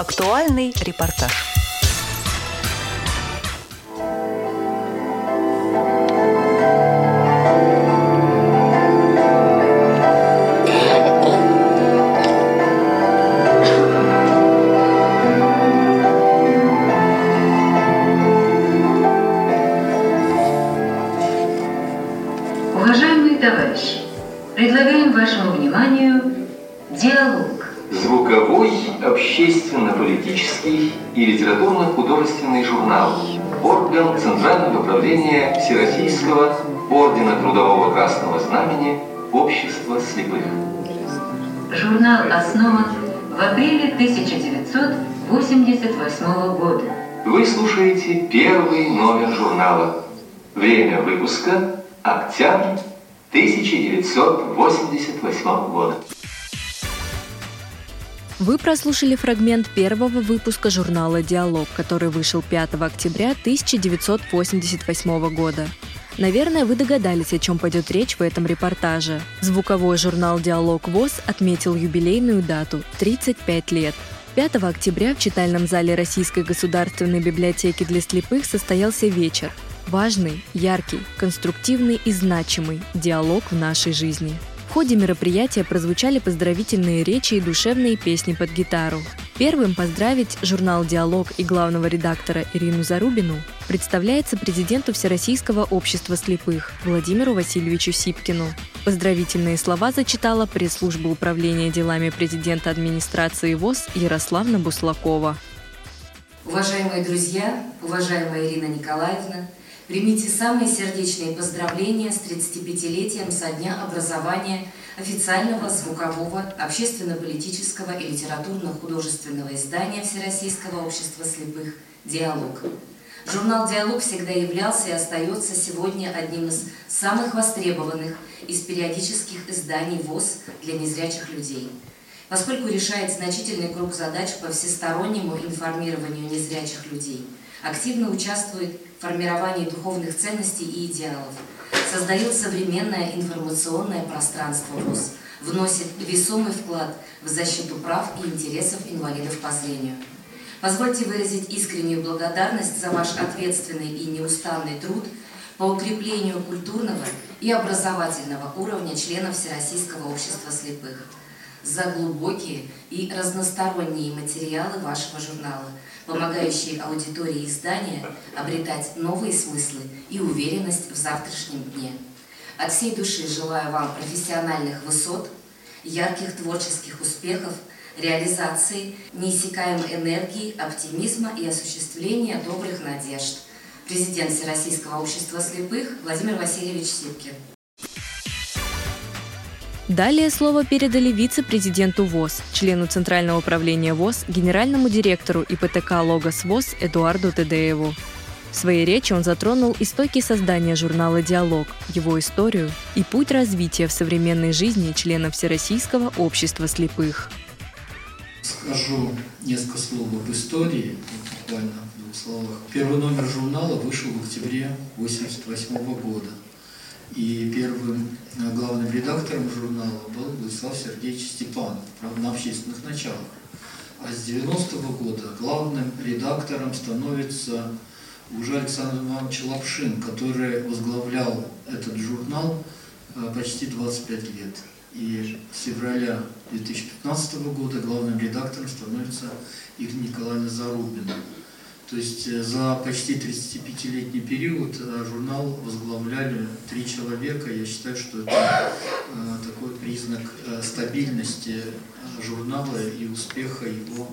Актуальный репортаж. Общественно-политический и литературно-художественный журнал. Орган Центрального управления Всероссийского Ордена Трудового Красного Знамени Общества слепых. Журнал основан в апреле 1988 года. Вы слушаете первый номер журнала. Время выпуска – октябрь 1988 года. Вы прослушали фрагмент первого выпуска журнала «Диалог», который вышел 5 октября 1988 года. Наверное, вы догадались, о чем пойдет речь в этом репортаже. Звуковой журнал «Диалог ВОЗ» отметил юбилейную дату – 35 лет. 5 октября в читальном зале Российской государственной библиотеки для слепых состоялся вечер. Важный, яркий, конструктивный и значимый диалог в нашей жизни. В ходе мероприятия прозвучали поздравительные речи и душевные песни под гитару. Первым поздравить журнал «Диалог» и главного редактора Ирину Зарубину представляется президенту Всероссийского общества слепых Владимиру Васильевичу Сипкину. Поздравительные слова зачитала пресс-служба управления делами президента администрации ВОЗ Ярославна Буслакова. Уважаемые друзья, уважаемая Ирина Николаевна, примите самые сердечные поздравления с 35-летием со дня образования официального звукового, общественно-политического и литературно-художественного издания Всероссийского общества слепых «Диалог». Журнал «Диалог» всегда являлся и остается сегодня одним из самых востребованных из периодических изданий ВОЗ для незрячих людей – поскольку решает значительный круг задач по всестороннему информированию незрячих людей, активно участвует формировании духовных ценностей и идеалов, создает современное информационное пространство ВОЗ, вносит весомый вклад в защиту прав и интересов инвалидов по зрению. Позвольте выразить искреннюю благодарность за ваш ответственный и неустанный труд по укреплению культурного и образовательного уровня членов Всероссийского общества слепых – за глубокие и разносторонние материалы вашего журнала, помогающие аудитории издания обретать новые смыслы и уверенность в завтрашнем дне. От всей души желаю вам профессиональных высот, ярких творческих успехов, реализации, неиссякаемой энергии, оптимизма и осуществления добрых надежд. Президент Всероссийского общества слепых Владимир Васильевич Сипкин. Далее слово передали вице-президенту ВОЗ, члену Центрального управления ВОЗ, генеральному директору ИПТК «Логос ВОЗ» Эдуарду Тедееву. В своей речи он затронул истоки создания журнала «Диалог», его историю и путь развития в современной жизни членов Всероссийского общества слепых. Скажу несколько слов об истории, буквально в двух словах. Первый номер журнала вышел в октябре 1988 года – и первым э, главным редактором журнала был Владислав Сергеевич Степанов, правда, на общественных началах. А с 90-го года главным редактором становится уже Александр Иванович Лапшин, который возглавлял этот журнал э, почти 25 лет. И с февраля 2015 года главным редактором становится Игорь Николаевна Зарубина. То есть э, за почти 35-летний период э, журнал возглавляли три человека. Я считаю, что это э, такой признак стабильности журнала и успеха его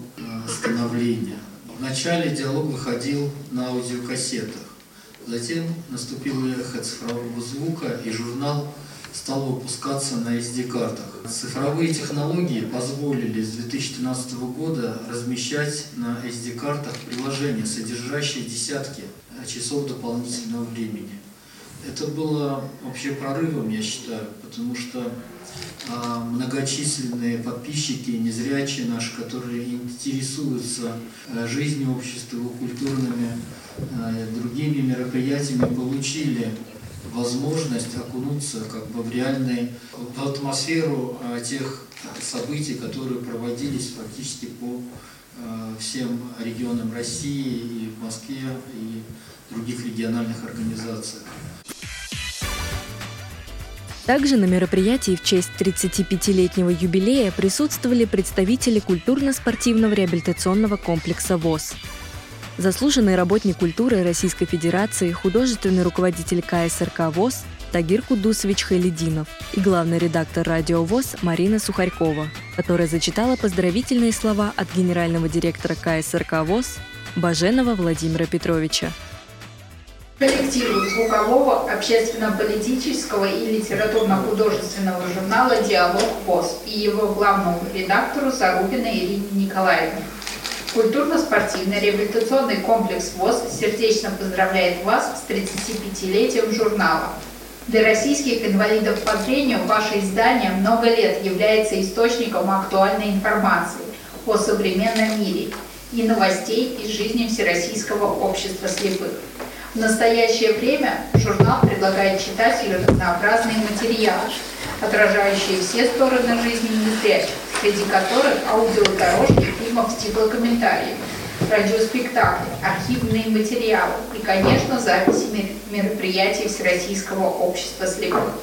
становления. Вначале диалог выходил на аудиокассетах. Затем наступила эхо цифрового звука, и журнал стал выпускаться на SD-картах. Цифровые технологии позволили с 2013 года размещать на SD-картах приложения, содержащие десятки часов дополнительного времени. Это было вообще прорывом, я считаю, потому что а, многочисленные подписчики, незрячие наши, которые интересуются а, жизнью общества, культурными, а, другими мероприятиями, получили возможность окунуться как бы в реальную в атмосферу а, тех событий, которые проводились фактически по э, всем регионам России и в Москве, и других региональных организациях. Также на мероприятии в честь 35-летнего юбилея присутствовали представители культурно-спортивного реабилитационного комплекса ВОЗ. Заслуженный работник культуры Российской Федерации, художественный руководитель КСРК ВОЗ Тагир Кудусович Халидинов и главный редактор радио ВОЗ Марина Сухарькова, которая зачитала поздравительные слова от генерального директора КСРК ВОЗ Баженова Владимира Петровича коллективу звукового, общественно-политического и литературно-художественного журнала «Диалог ВОЗ» и его главному редактору Зарубиной Ирине Николаевне. Культурно-спортивный реабилитационный комплекс ВОЗ сердечно поздравляет вас с 35-летием журнала. Для российских инвалидов по зрению ваше издание много лет является источником актуальной информации о современном мире и новостей из жизни Всероссийского общества слепых. В настоящее время журнал предлагает читателю разнообразные материалы, отражающие все стороны жизни незрячих, среди которых аудиодорожки фильмов с тифлокомментариями, радиоспектакли, архивные материалы и, конечно, записи мероприятий Всероссийского общества слепых.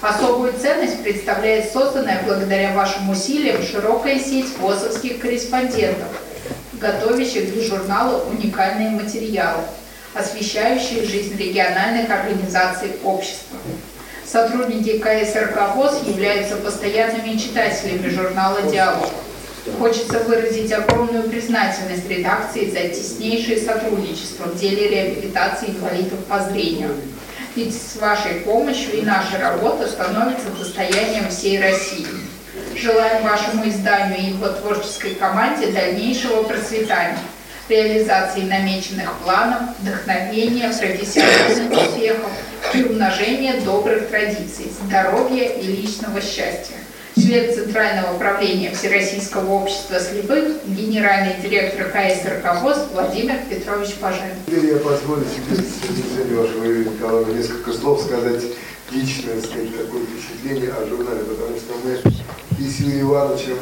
Особую ценность представляет созданная благодаря вашим усилиям широкая сеть ВОЗовских корреспондентов, готовящих для журнала уникальные материалы – освещающие жизнь региональных организаций общества. Сотрудники КСРК ВОЗ являются постоянными читателями журнала «Диалог». Хочется выразить огромную признательность редакции за теснейшее сотрудничество в деле реабилитации инвалидов по зрению. Ведь с вашей помощью и наша работа становится достоянием всей России. Желаем вашему изданию и его творческой команде дальнейшего процветания – реализации намеченных планов, вдохновения, профессиональных успехов и умножения добрых традиций, здоровья и личного счастья. Член Центрального управления Всероссийского общества слепых, генеральный директор КСРК ВОЗ Владимир Петрович. Теперь я позволю себе с разрешения вашего Юрия Николаевна несколько слов сказать личное, сказать, такое впечатление о журнале, потому что мы и с Юрием Ивановичем,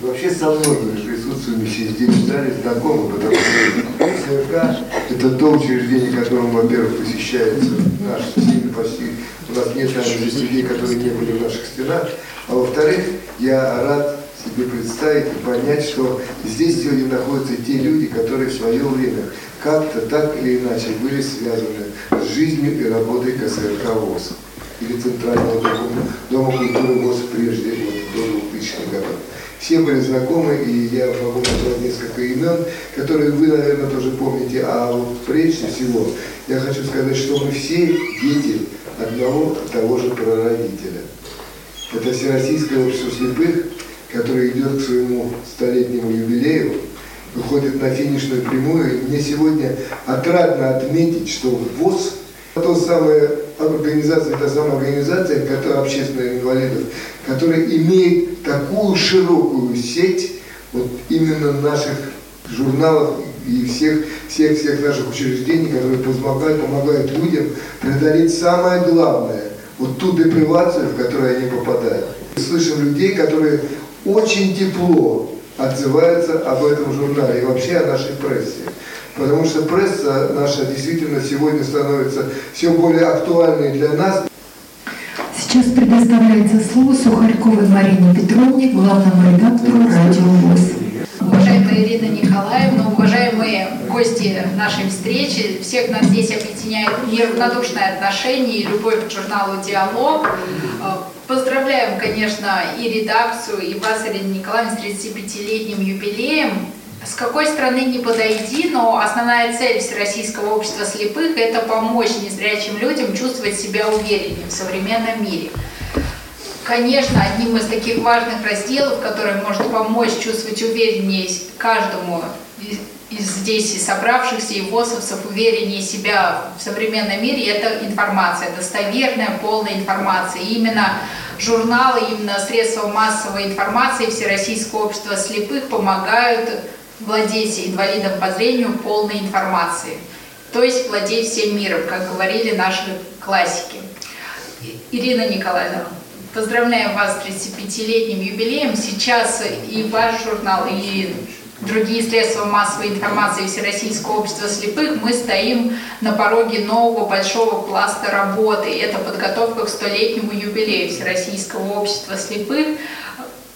вообще со многими присутствующими здесь в зале знакомы, потому что СРК – это то учреждение, которым, во-первых, посещается наши семьи почти, у нас нет, наверное, здесь людей, которые не были в наших стенах, а во-вторых, я рад себе представить и понять, что здесь сегодня находятся те люди, которые в свое время как-то так или иначе были связаны с жизнью и работой КСРК ВОЗ или Центрального дома, дома культуры ВОЗ прежде, вот, до 2000-х годов. Все были знакомы, и я могу назвать несколько имен, которые вы, наверное, тоже помните. А вот прежде всего я хочу сказать, что мы все дети одного того же прародителя. Это Всероссийское общество слепых, которое идет к своему столетнему юбилею, выходит на финишную прямую. И мне сегодня отрадно отметить, что ВОЗ – это самая организация, та самая организация, которая общественных инвалидов, которая имеет такую широкую сеть вот именно наших журналов и всех, всех, всех наших учреждений, которые помогают, помогают людям преодолеть самое главное, вот ту депривацию, в которую они попадают. Слышим людей, которые очень тепло отзываются об этом журнале и вообще о нашей прессе. Потому что пресса наша действительно сегодня становится все более актуальной для нас. Сейчас предоставляется слово Сухарьковой Марине Петровне, главному редактору «Радио ВОЗ». Уважаемая Ирина Николаевна, уважаемые гости нашей встречи, всех нас здесь объединяет неравнодушное отношение и любовь к журналу «Диалог». Поздравляем, конечно, и редакцию, и вас, Ирина Николаевна, с 35-летним юбилеем. С какой стороны не подойди, но основная цель Всероссийского общества слепых – это помочь незрячим людям чувствовать себя увереннее в современном мире. Конечно, одним из таких важных разделов, который может помочь чувствовать увереннее каждому из здесь и собравшихся, и ВОСовцев увереннее себя в современном мире, это информация, достоверная, полная информация. И именно журналы, именно средства массовой информации Всероссийского общества слепых помогают владеть инвалидом по зрению полной информацией. То есть владеть всем миром, как говорили наши классики. Ирина Николаевна, поздравляем вас с 35-летним юбилеем. Сейчас и ваш журнал, и другие средства массовой информации Всероссийского общества слепых, мы стоим на пороге нового большого пласта работы. Это подготовка к столетнему юбилею Всероссийского общества слепых.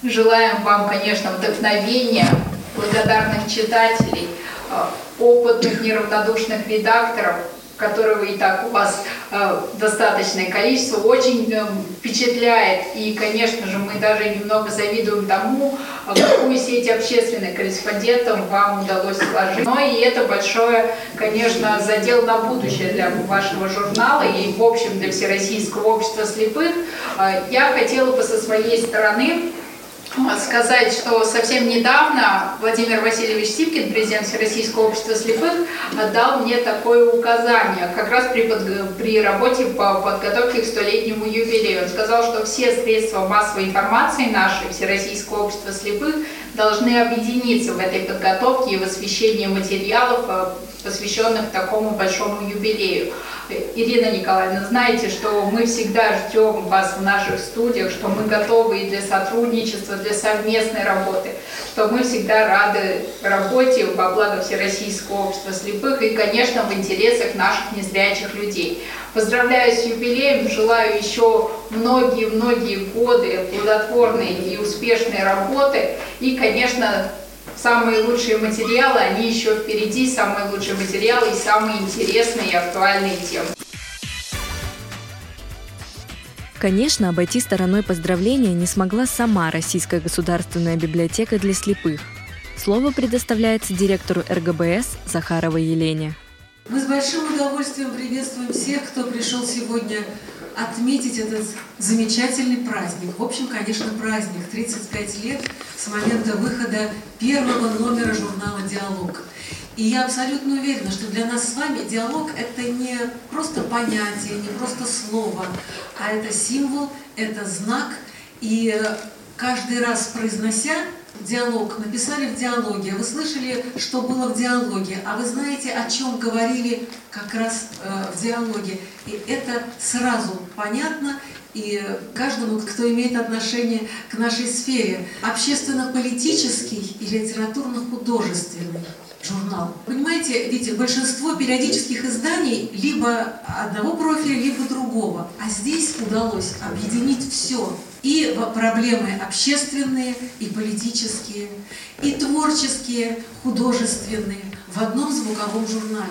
Желаем вам, конечно, вдохновения, благодарных читателей, э, опытных, неравнодушных редакторов, которого и так у вас э, достаточное количество, очень э, впечатляет. И, конечно же, мы даже немного завидуем тому, какую сеть общественных корреспондентов вам удалось сложить. Но и это большое, конечно, задел на будущее для вашего журнала и, в общем, для Всероссийского общества слепых. Я хотела бы со своей стороны сказать, что совсем недавно Владимир Васильевич Сипкин, президент Всероссийского общества слепых, дал мне такое указание, как раз при, под, при работе по подготовке к столетнему юбилею. Он сказал, что все средства массовой информации нашей Всероссийского общества слепых должны объединиться в этой подготовке и в освещении материалов, э, посвященных такому большому юбилею. Ирина Николаевна, знаете, что мы всегда ждем вас в наших студиях, что мы готовы и для сотрудничества, для совместной работы, что мы всегда рады работе во благо Всероссийского общества слепых и, конечно, в интересах наших незрячих людей. Поздравляю с юбилеем, желаю еще многие-многие годы плодотворной и успешной работы и, конечно, самые лучшие материалы, они еще впереди, самые лучшие материалы и самые интересные и актуальные темы. Конечно, обойти стороной поздравления не смогла сама Российская государственная библиотека для слепых. Слово предоставляется директору РГБС Захаровой Елене. Мы с большим удовольствием приветствуем всех, кто пришел сегодня отметить этот замечательный праздник. В общем, конечно, праздник. 35 лет с момента выхода первого номера журнала «Диалог». И я абсолютно уверена, что для нас с вами диалог – это не просто понятие, не просто слово, а это символ, это знак. И каждый раз произнося диалог, написали в диалоге, вы слышали, что было в диалоге, а вы знаете, о чем говорили как раз э, в диалоге. И это сразу понятно, и каждому, кто имеет отношение к нашей сфере, общественно-политический и литературно-художественный журнал. Понимаете, ведь большинство периодических изданий либо одного профиля, либо другого. А здесь удалось объединить все. И проблемы общественные, и политические, и творческие, художественные в одном звуковом журнале.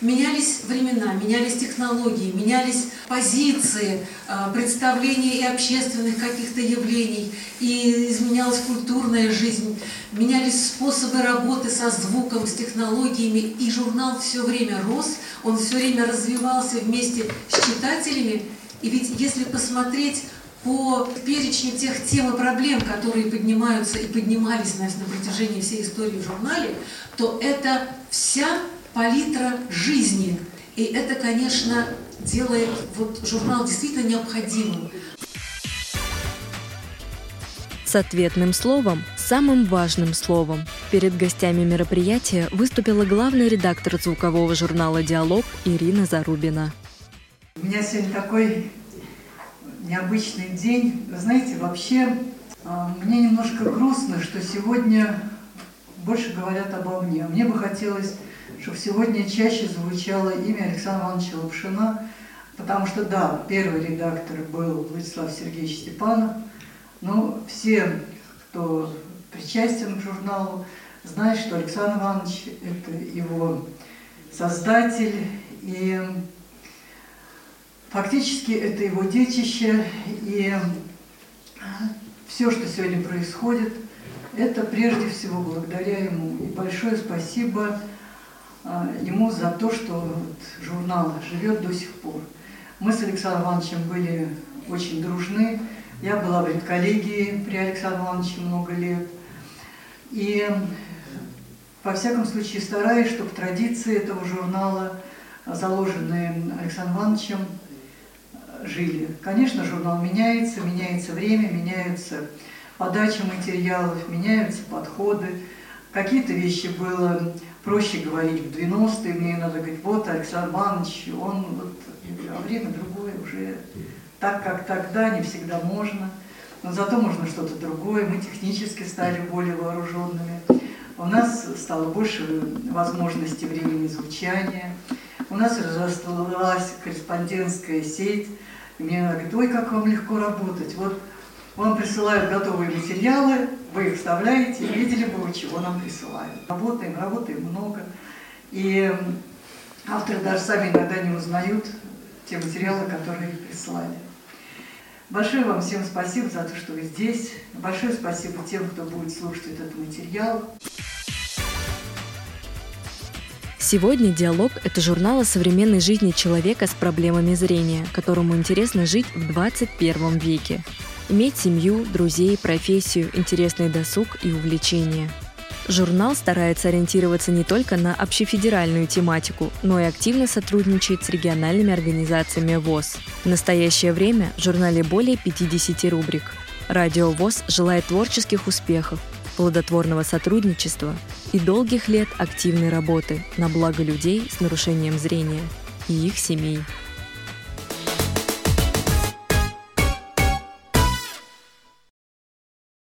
Менялись времена, менялись технологии, менялись позиции, а, представления и общественных каких-то явлений, и изменялась культурная жизнь, менялись способы работы со звуком, с технологиями, и журнал все время рос, он все время развивался вместе с читателями. И ведь если посмотреть по перечню тех тем и проблем, которые поднимаются и поднимались на протяжении всей истории в журнале, то это вся палитра жизни. И это, конечно, делает вот журнал действительно необходимым. С ответным словом, самым важным словом, перед гостями мероприятия выступила главный редактор звукового журнала «Диалог» Ирина Зарубина. У меня сегодня такой необычный день. Вы знаете, вообще а, мне немножко грустно, что сегодня больше говорят обо мне. Мне бы хотелось чтобы сегодня чаще звучало имя Александра Ивановича Лапшина, потому что, да, первый редактор был Владислав Сергеевич Степанов, но все, кто причастен к журналу, знают, что Александр Иванович – это его создатель, и фактически это его детище, и все, что сегодня происходит, это прежде всего благодаря ему. И большое спасибо ему за то, что вот журнал живет до сих пор. Мы с Александром Ивановичем были очень дружны. Я была в редколлегии при Александре Ивановиче много лет. И, во всяком случае, стараюсь, чтобы традиции этого журнала, заложенные Александром Ивановичем, жили. Конечно, журнал меняется, меняется время, меняются подача материалов, меняются подходы. Какие-то вещи было проще говорить в 90-е, мне надо говорить, вот Александр Иванович, он вот, а время другое уже так, как тогда, не всегда можно. Но зато можно что-то другое. Мы технически стали более вооруженными. У нас стало больше возможностей времени звучания. У нас разрасталась корреспондентская сеть. Мне говорят, ой, как вам легко работать. Вот вам присылают готовые материалы, вы их вставляете, видели бы вы, чего нам присылают. Работаем, работаем много. И авторы даже сами иногда не узнают те материалы, которые их прислали. Большое вам всем спасибо за то, что вы здесь. Большое спасибо тем, кто будет слушать этот материал. Сегодня «Диалог» — это журнал о современной жизни человека с проблемами зрения, которому интересно жить в 21 веке. Иметь семью, друзей, профессию, интересный досуг и увлечения. Журнал старается ориентироваться не только на общефедеральную тематику, но и активно сотрудничает с региональными организациями ВОЗ. В настоящее время в журнале более 50 рубрик. Радио ВОЗ желает творческих успехов, плодотворного сотрудничества и долгих лет активной работы на благо людей с нарушением зрения и их семей.